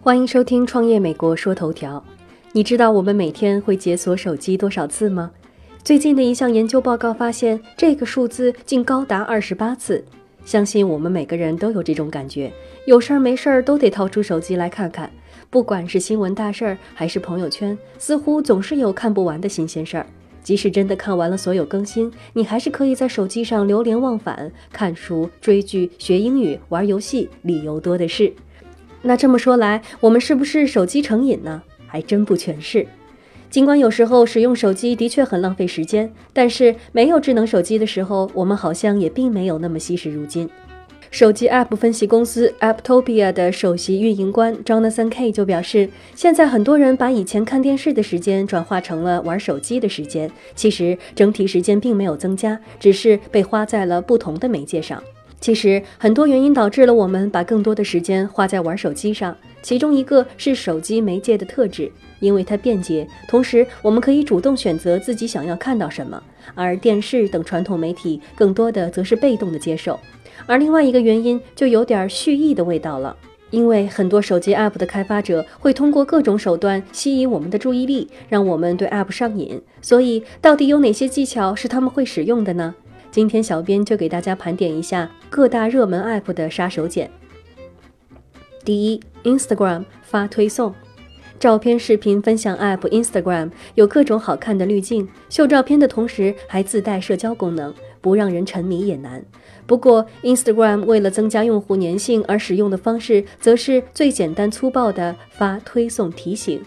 欢迎收听《创业美国说头条》。你知道我们每天会解锁手机多少次吗？最近的一项研究报告发现，这个数字竟高达二十八次。相信我们每个人都有这种感觉，有事儿没事儿都得掏出手机来看看。不管是新闻大事儿，还是朋友圈，似乎总是有看不完的新鲜事儿。即使真的看完了所有更新，你还是可以在手机上流连忘返，看书、追剧、学英语、玩游戏，理由多的是。那这么说来，我们是不是手机成瘾呢？还真不全是。尽管有时候使用手机的确很浪费时间，但是没有智能手机的时候，我们好像也并没有那么惜时如金。手机 App 分析公司 Apptopia 的首席运营官 Jonathan K 就表示，现在很多人把以前看电视的时间转化成了玩手机的时间，其实整体时间并没有增加，只是被花在了不同的媒介上。其实很多原因导致了我们把更多的时间花在玩手机上，其中一个是手机媒介的特质，因为它便捷，同时我们可以主动选择自己想要看到什么，而电视等传统媒体更多的则是被动的接受。而另外一个原因就有点蓄意的味道了，因为很多手机 App 的开发者会通过各种手段吸引我们的注意力，让我们对 App 上瘾。所以，到底有哪些技巧是他们会使用的呢？今天小编就给大家盘点一下各大热门 App 的杀手锏。第一，Instagram 发推送，照片、视频分享 App Instagram 有各种好看的滤镜，秀照片的同时还自带社交功能，不让人沉迷也难。不过，Instagram 为了增加用户粘性而使用的方式，则是最简单粗暴的发推送提醒。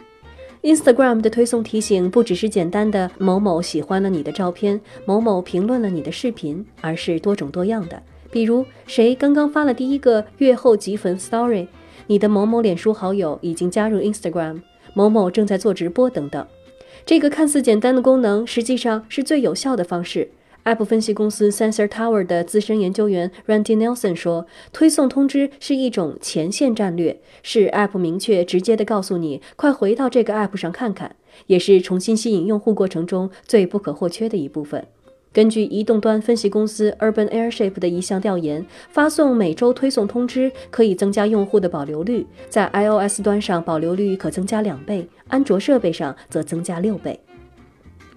Instagram 的推送提醒不只是简单的某某喜欢了你的照片，某某评论了你的视频，而是多种多样的。比如谁刚刚发了第一个月后积分 Story，你的某某脸书好友已经加入 Instagram，某某正在做直播等等。这个看似简单的功能，实际上是最有效的方式。App 分析公司 Sensor Tower 的资深研究员 Randy Nelson 说：“推送通知是一种前线战略，是 App 明确直接的告诉你快回到这个 App 上看看，也是重新吸引用户过程中最不可或缺的一部分。”根据移动端分析公司 Urban Airship 的一项调研，发送每周推送通知可以增加用户的保留率，在 iOS 端上保留率可增加两倍，安卓设备上则增加六倍。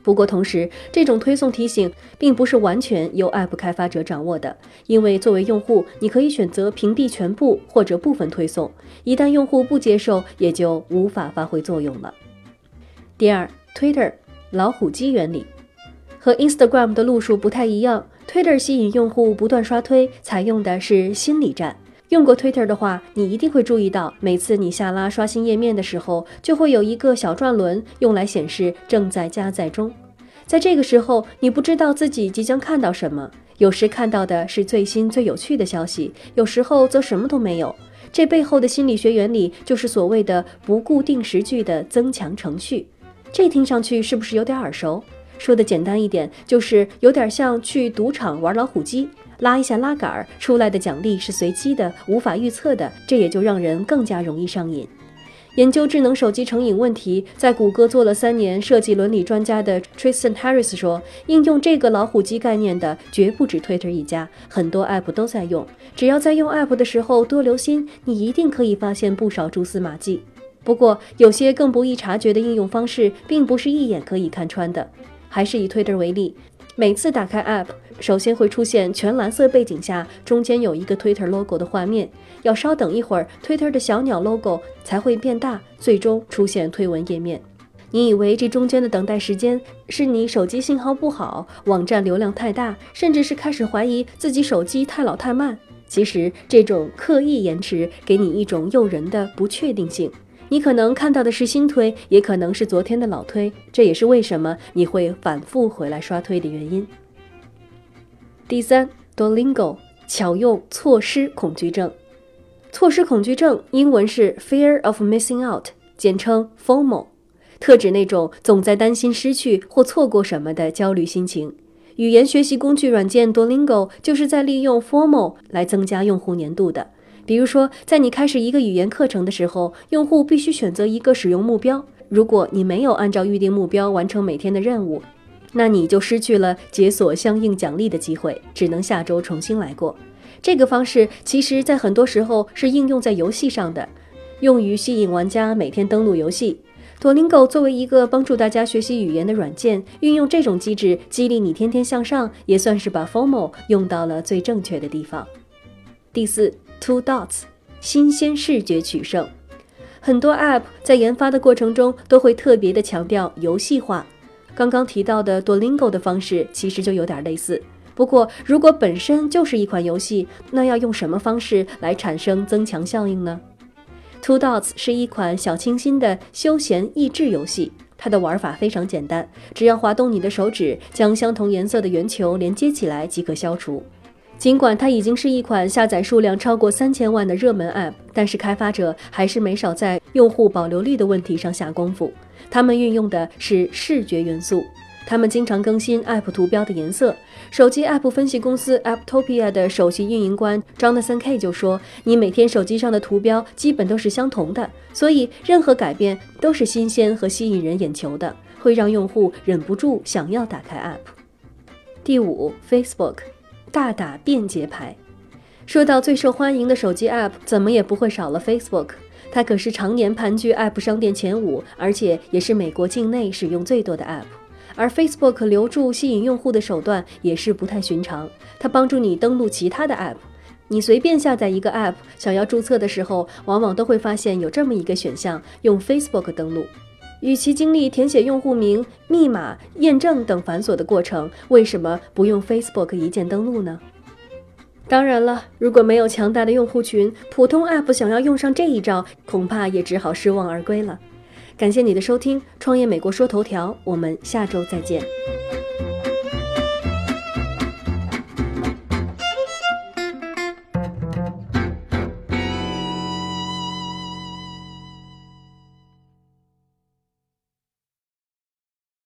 不过，同时，这种推送提醒并不是完全由 App 开发者掌握的，因为作为用户，你可以选择屏蔽全部或者部分推送。一旦用户不接受，也就无法发挥作用了。第二，Twitter 老虎机原理和 Instagram 的路数不太一样，Twitter 吸引用户不断刷推，采用的是心理战。用过 Twitter 的话，你一定会注意到，每次你下拉刷新页面的时候，就会有一个小转轮用来显示正在加载中。在这个时候，你不知道自己即将看到什么，有时看到的是最新最有趣的消息，有时候则什么都没有。这背后的心理学原理就是所谓的不固定时距的增强程序。这听上去是不是有点耳熟？说的简单一点，就是有点像去赌场玩老虎机。拉一下拉杆儿，出来的奖励是随机的、无法预测的，这也就让人更加容易上瘾。研究智能手机成瘾问题，在谷歌做了三年设计伦理专家的 Tristan Harris 说，应用这个老虎机概念的绝不止 Twitter 一家，很多 App 都在用。只要在用 App 的时候多留心，你一定可以发现不少蛛丝马迹。不过，有些更不易察觉的应用方式，并不是一眼可以看穿的。还是以 Twitter 为例。每次打开 App，首先会出现全蓝色背景下中间有一个 Twitter logo 的画面。要稍等一会儿，Twitter 的小鸟 logo 才会变大，最终出现推文页面。你以为这中间的等待时间是你手机信号不好、网站流量太大，甚至是开始怀疑自己手机太老太慢？其实，这种刻意延迟给你一种诱人的不确定性。你可能看到的是新推，也可能是昨天的老推，这也是为什么你会反复回来刷推的原因。第三，Duolingo 巧用错失恐惧症。错失恐惧症英文是 Fear of Missing Out，简称 FOMO，特指那种总在担心失去或错过什么的焦虑心情。语言学习工具软件 Duolingo 就是在利用 FOMO 来增加用户粘度的。比如说，在你开始一个语言课程的时候，用户必须选择一个使用目标。如果你没有按照预定目标完成每天的任务，那你就失去了解锁相应奖励的机会，只能下周重新来过。这个方式其实在很多时候是应用在游戏上的，用于吸引玩家每天登录游戏。多邻 o 作为一个帮助大家学习语言的软件，运用这种机制激励你天天向上，也算是把 Formo 用到了最正确的地方。第四，Two Dots，新鲜视觉取胜。很多 App 在研发的过程中都会特别的强调游戏化。刚刚提到的 Duolingo 的方式其实就有点类似。不过，如果本身就是一款游戏，那要用什么方式来产生增强效应呢？Two Dots 是一款小清新的休闲益智游戏，它的玩法非常简单，只要滑动你的手指，将相同颜色的圆球连接起来即可消除。尽管它已经是一款下载数量超过三千万的热门 App，但是开发者还是没少在用户保留率的问题上下功夫。他们运用的是视觉元素。他们经常更新 App 图标的颜色。手机 App 分析公司 Apptopia 的首席运营官 Jonathan K 就说：“你每天手机上的图标基本都是相同的，所以任何改变都是新鲜和吸引人眼球的，会让用户忍不住想要打开 App。”第五，Facebook 大打便捷牌。说到最受欢迎的手机 App，怎么也不会少了 Facebook。它可是常年盘踞 App 商店前五，而且也是美国境内使用最多的 App。而 Facebook 留住、吸引用户的手段也是不太寻常。它帮助你登录其他的 App。你随便下载一个 App，想要注册的时候，往往都会发现有这么一个选项：用 Facebook 登录。与其经历填写用户名、密码、验证等繁琐的过程，为什么不用 Facebook 一键登录呢？当然了，如果没有强大的用户群，普通 App 想要用上这一招，恐怕也只好失望而归了。感谢你的收听，《创业美国说头条》，我们下周再见。